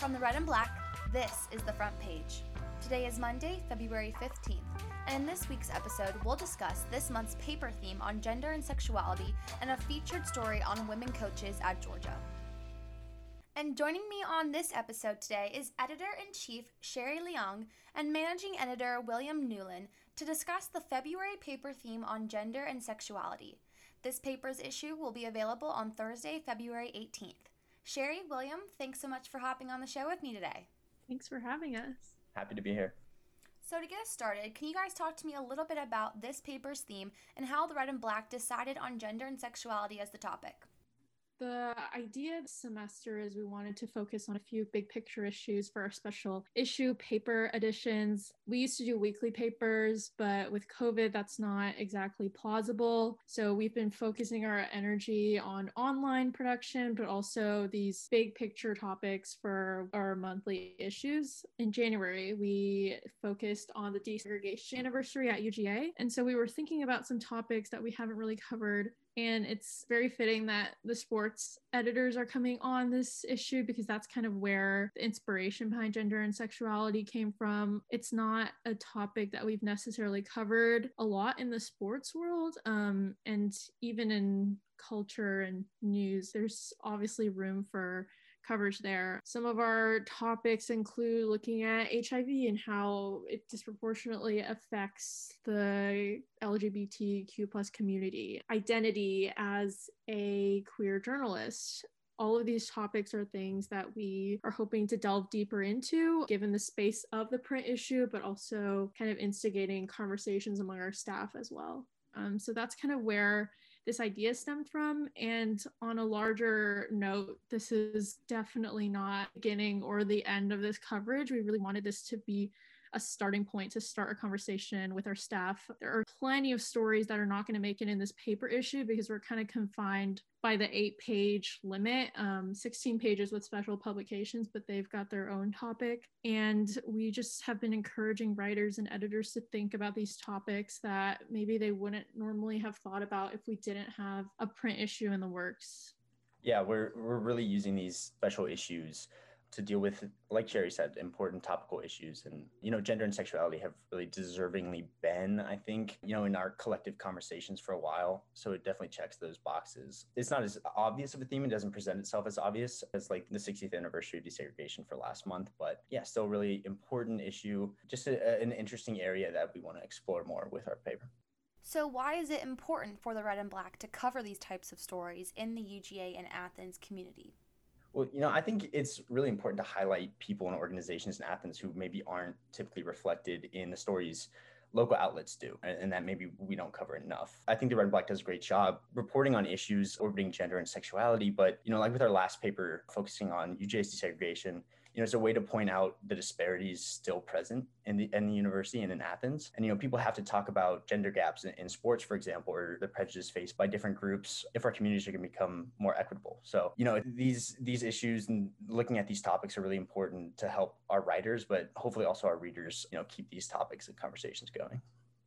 From the Red and Black, this is the front page. Today is Monday, February 15th, and in this week's episode, we'll discuss this month's paper theme on gender and sexuality and a featured story on women coaches at Georgia. And joining me on this episode today is editor in chief Sherry Liang and managing editor William Newlin to discuss the February paper theme on gender and sexuality. This paper's issue will be available on Thursday, February 18th. Sherry, William, thanks so much for hopping on the show with me today. Thanks for having us. Happy to be here. So, to get us started, can you guys talk to me a little bit about this paper's theme and how the Red and Black decided on gender and sexuality as the topic? The idea of this semester is we wanted to focus on a few big picture issues for our special issue paper editions. We used to do weekly papers, but with COVID, that's not exactly plausible. So we've been focusing our energy on online production, but also these big picture topics for our monthly issues. In January, we focused on the desegregation anniversary at UGA. And so we were thinking about some topics that we haven't really covered and it's very fitting that the sports editors are coming on this issue because that's kind of where the inspiration behind gender and sexuality came from. It's not a topic that we've necessarily covered a lot in the sports world. Um, and even in culture and news, there's obviously room for coverage there. Some of our topics include looking at HIV and how it disproportionately affects the LGBTQ plus community, identity as a queer journalist, all of these topics are things that we are hoping to delve deeper into given the space of the print issue, but also kind of instigating conversations among our staff as well. Um, so that's kind of where this idea stemmed from. And on a larger note, this is definitely not beginning or the end of this coverage. We really wanted this to be a starting point to start a conversation with our staff. There are plenty of stories that are not going to make it in this paper issue because we're kind of confined by the eight page limit, um, 16 pages with special publications, but they've got their own topic. And we just have been encouraging writers and editors to think about these topics that maybe they wouldn't normally have thought about if we didn't have a print issue in the works. Yeah, we're, we're really using these special issues to deal with, like Sherry said, important topical issues. And, you know, gender and sexuality have really deservingly been, I think, you know, in our collective conversations for a while. So it definitely checks those boxes. It's not as obvious of a theme. It doesn't present itself as obvious as like the 60th anniversary of desegregation for last month. But yeah, still really important issue, just a, an interesting area that we want to explore more with our paper. So, why is it important for the Red and Black to cover these types of stories in the UGA and Athens community? Well, you know, I think it's really important to highlight people and organizations in Athens who maybe aren't typically reflected in the stories local outlets do, and that maybe we don't cover enough. I think the Red and Black does a great job reporting on issues orbiting gender and sexuality, but you know, like with our last paper focusing on UGA's desegregation, you know, it's a way to point out the disparities still present in the in the university and in Athens. And you know, people have to talk about gender gaps in, in sports, for example, or the prejudice faced by different groups if our communities are going to become more equitable. So, you know, these these issues and looking at these topics are really important to help our writers, but hopefully also our readers, you know, keep these topics and conversations going.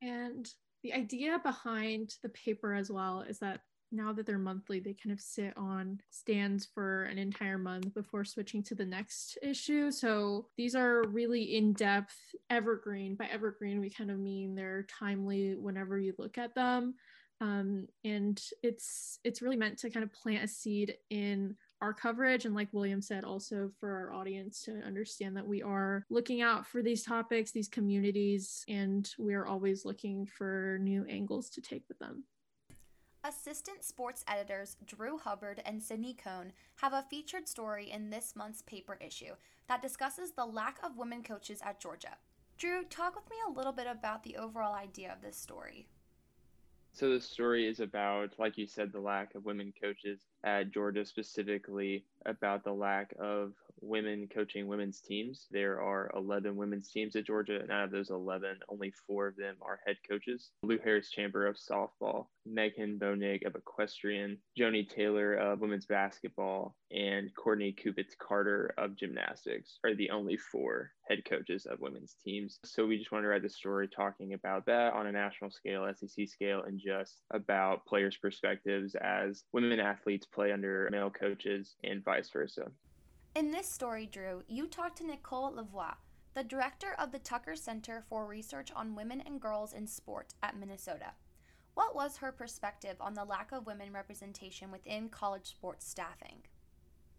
And the idea behind the paper as well is that now that they're monthly, they kind of sit on stands for an entire month before switching to the next issue. So these are really in depth, evergreen. By evergreen, we kind of mean they're timely whenever you look at them. Um, and it's it's really meant to kind of plant a seed in our coverage and like william said also for our audience to understand that we are looking out for these topics these communities and we're always looking for new angles to take with them Assistant sports editors Drew Hubbard and Sydney Kohne have a featured story in this month's paper issue that discusses the lack of women coaches at Georgia. Drew, talk with me a little bit about the overall idea of this story. So, the story is about, like you said, the lack of women coaches at Georgia, specifically about the lack of women coaching women's teams. There are 11 women's teams at Georgia, and out of those 11, only four of them are head coaches. Lu Harris-Champer of softball, Meghan Boenig of equestrian, Joni Taylor of women's basketball, and Courtney Kupets Carter of gymnastics are the only four head coaches of women's teams. So we just wanted to write the story talking about that on a national scale, SEC scale, and just about players' perspectives as women athletes play under male coaches and vice versa. In this story, Drew, you talked to Nicole LaVoi, the director of the Tucker Center for Research on Women and Girls in Sport at Minnesota. What was her perspective on the lack of women representation within college sports staffing?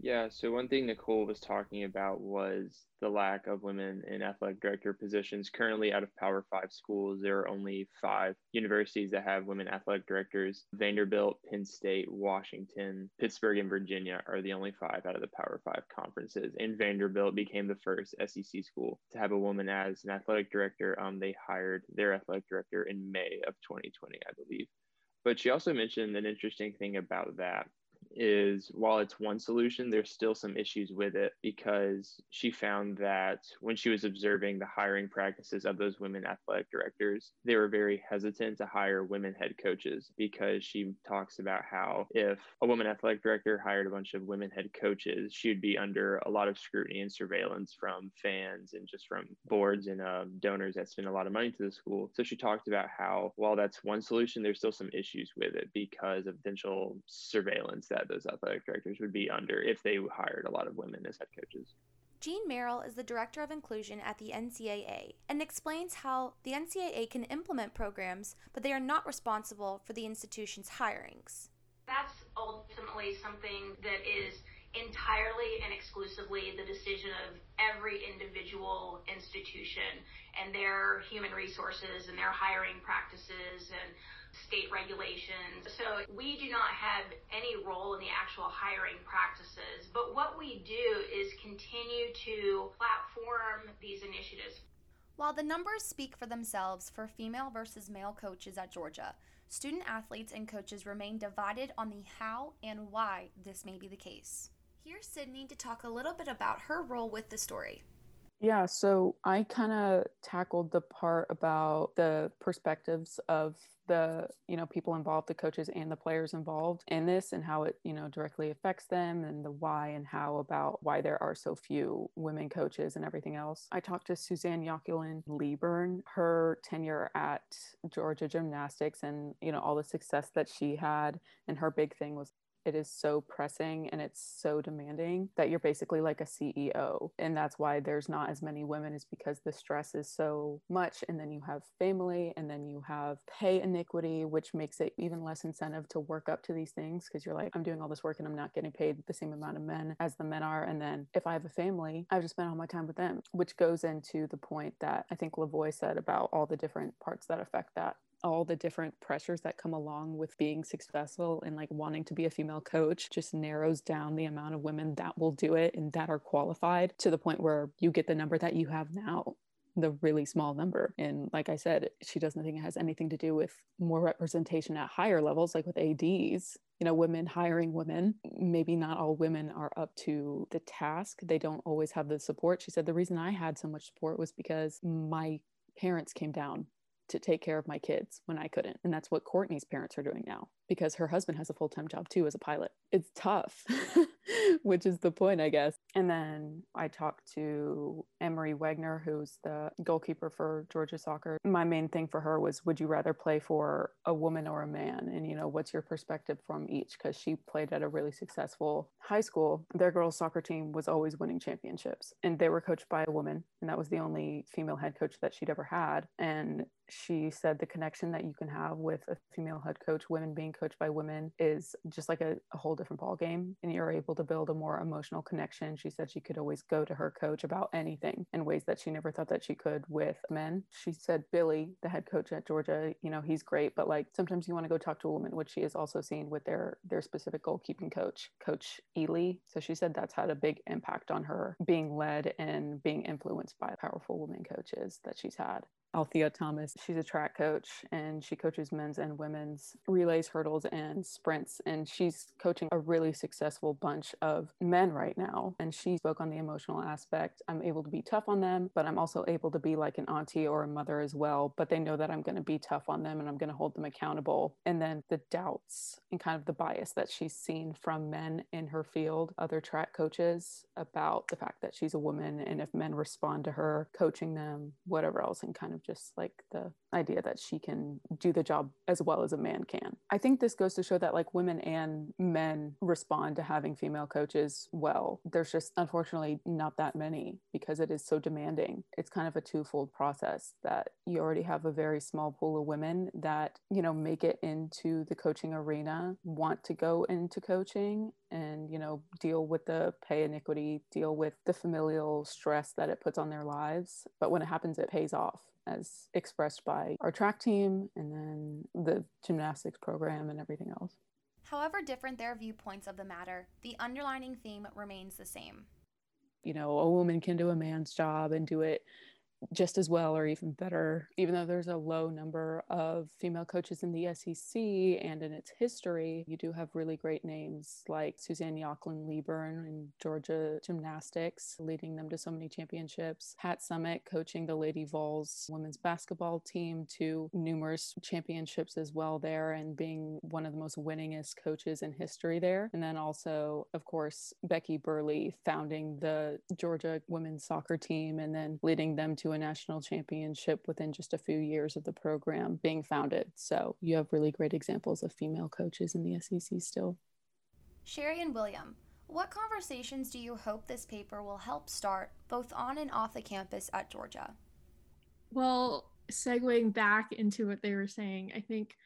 Yeah, so one thing Nicole was talking about was the lack of women in athletic director positions. Currently, out of Power Five schools, there are only five universities that have women athletic directors. Vanderbilt, Penn State, Washington, Pittsburgh, and Virginia are the only five out of the Power Five conferences. And Vanderbilt became the first SEC school to have a woman as an athletic director. Um, they hired their athletic director in May of 2020, I believe. But she also mentioned an interesting thing about that is while it's one solution, there's still some issues with it because she found that when she was observing the hiring practices of those women athletic directors, they were very hesitant to hire women head coaches because she talks about how if a woman athletic director hired a bunch of women head coaches, she would be under a lot of scrutiny and surveillance from fans and just from boards and um, donors that spend a lot of money to the school. So she talked about how while that's one solution, there's still some issues with it because of potential surveillance that those athletic directors would be under if they hired a lot of women as head coaches. Jean Merrill is the Director of Inclusion at the NCAA and explains how the NCAA can implement programs, but they are not responsible for the institution's hirings. That's ultimately something that is entirely and exclusively the decision of every individual institution and their human resources and their hiring practices and state regulations. So we do not have any role in the actual hiring practices. But what we do is continue to platform these initiatives. While the numbers speak for themselves for female versus male coaches at Georgia, student athletes and coaches remain divided on the how and why this may be the case. Here's Sydney to talk a little bit about her role with the story. Yeah, so I kind of tackled the part about the perspectives of the you know people involved the coaches and the players involved in this and how it you know directly affects them and the why and how about why there are so few women coaches and everything else. I talked to suzanne Yoculan Leebern her tenure at georgia gymnastics and you know all the success that she had and her big thing was it is so pressing and it's so demanding that you're basically like a CEO. And that's why there's not as many women, is because the stress is so much. And then you have family, and then you have pay iniquity, which makes it even less incentive to work up to these things because you're like, I'm doing all this work and I'm not getting paid the same amount of men as the men are. And then if I have a family, I have to spend all my time with them, which goes into the point that I think LaVoi said about all the different parts that affect that all the different pressures that come along with being successful and like wanting to be a female coach just narrows down the amount of women that will do it and that are qualified to the point where you get the number that you have now the really small number. And like I said, she doesn't think it has anything to do with more representation at higher levels, like with ADs. You know, women hiring women, maybe not all women are up to the task. They don't always have the support. She said the reason I had so much support was because my parents came down to take care of my kids when I couldn't. And that's what Courtney's parents are doing now because her husband has a full time job too as a pilot. It's tough, which is the point, I guess. And then I talked to Emery Wagner, who's the goalkeeper for Georgia soccer. My main thing for her was would you rather play for a woman or a man? And, you know, what's your perspective from each? Because she played at a really successful high school. Their girls' soccer team was always winning championships, and they were coached by a woman. And that was the only female head coach that she'd ever had. And she said the connection that you can have with a female head coach, women being coached by women, is just like a, a whole different ball game, and you're able to build a more emotional connection. She said she could always go to her coach about anything in ways that she never thought that she could with men. She said Billy, the head coach at Georgia, you know, he's great, but like sometimes you want to go talk to a woman, which she has also seen with their their specific goalkeeping coach, Coach Ely. So she said that's had a big impact on her being led and being influenced by powerful women coaches that she's had. Althea Thomas. She's a track coach and she coaches men's and women's relays, hurdles, and sprints. And she's coaching a really successful bunch of men right now. And she spoke on the emotional aspect. I'm able to be tough on them, but I'm also able to be like an auntie or a mother as well. But they know that I'm going to be tough on them and I'm going to hold them accountable. And then the doubts and kind of the bias that she's seen from men in her field, other track coaches, about the fact that she's a woman and if men respond to her coaching them, whatever else, and kind of just like the idea that she can do the job as well as a man can. I think this goes to show that like women and men respond to having female coaches well. There's just unfortunately not that many because it is so demanding. It's kind of a twofold process that you already have a very small pool of women that, you know, make it into the coaching arena, want to go into coaching and, you know, deal with the pay inequity, deal with the familial stress that it puts on their lives. But when it happens, it pays off as expressed by our track team and then the gymnastics program and everything else. However different their viewpoints of the matter, the underlining theme remains the same. You know, a woman can do a man's job and do it just as well or even better, even though there's a low number of female coaches in the SEC and in its history, you do have really great names like Suzanne Yoculan Leebern in Georgia Gymnastics, leading them to so many championships. Pat Summitt coaching the Lady Vols women's basketball team to numerous championships as well there and being one of the most winningest coaches in history there. And then also, of course, Becky Burleigh founding the Georgia women's soccer team and then leading them to a national championship within just a few years of the program being founded. So you have really great examples of female coaches in the SEC still. Sherry and William, what conversations do you hope this paper will help start both on and off the campus at Georgia? Well, segueing back into what they were saying, I think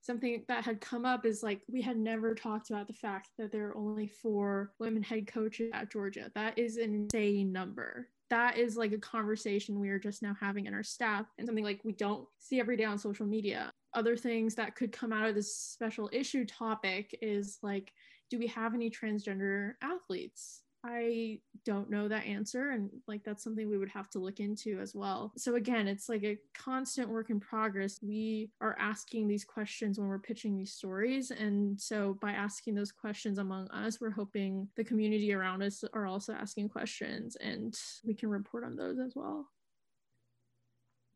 something that had come up is like we had never talked about the fact that there are only four women head coaches at Georgia. That is an insane number that is like a conversation we are just now having in our staff and something like we don't see every day on social media. Other things that could come out of this special issue topic is like, do we have any transgender athletes? I don't know that answer. And like, that's something we would have to look into as well. So, again, it's like a constant work in progress. We are asking these questions when we're pitching these stories. And so, by asking those questions among us, we're hoping the community around us are also asking questions and we can report on those as well.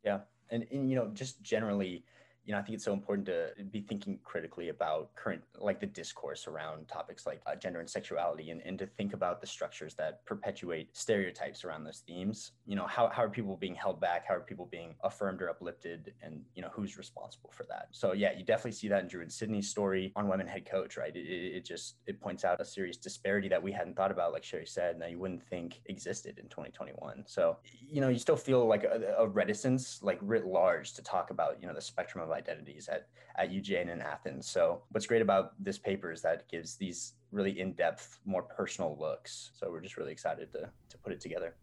Yeah. And, and you know, just generally, you know, I think it's so important to be thinking critically about current, like the discourse around topics like uh, gender and sexuality, and, and to think about the structures that perpetuate stereotypes around those themes. You know, how, how are people being held back? How are people being affirmed or uplifted? And, you know, who's responsible for that? So, yeah, you definitely see that in Drew and Sydney's story on Women Head Coach, right? It, it just, it points out a serious disparity that we hadn't thought about, like Sherry said, and that you wouldn't think existed in 2021. So, you know, you still feel like a, a reticence, like writ large, to talk about, you know, the spectrum of identities at, at UGA and in Athens. So what's great about this paper is that it gives these really in-depth, more personal looks. So we're just really excited to, to put it together.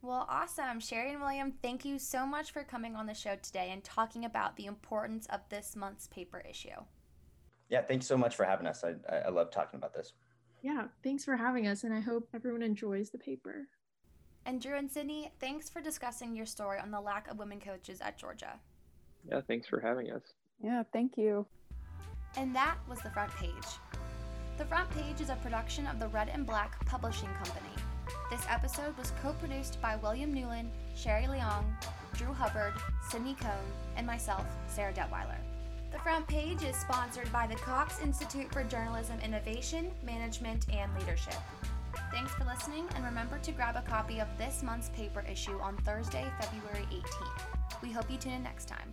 Well, awesome. Sherry and William, thank you so much for coming on the show today and talking about the importance of this month's paper issue. Yeah, thanks so much for having us. I, I love talking about this. Yeah, thanks for having us, and I hope everyone enjoys the paper. And Drew and Sydney, thanks for discussing your story on the lack of women coaches at Georgia. Yeah, thanks for having us. Yeah, thank you. And that was the front page. The front page is a production of the Red and Black Publishing Company. This episode was co produced by William Newlin, Sherry Liang, Drew Hubbard, Sydney Kohne, and myself, Sarah Detwiler. The front page is sponsored by the Cox Institute for Journalism Innovation, Management, and Leadership. Thanks for listening, and remember to grab a copy of this month's paper issue on Thursday, February 18th. We hope you tune in next time.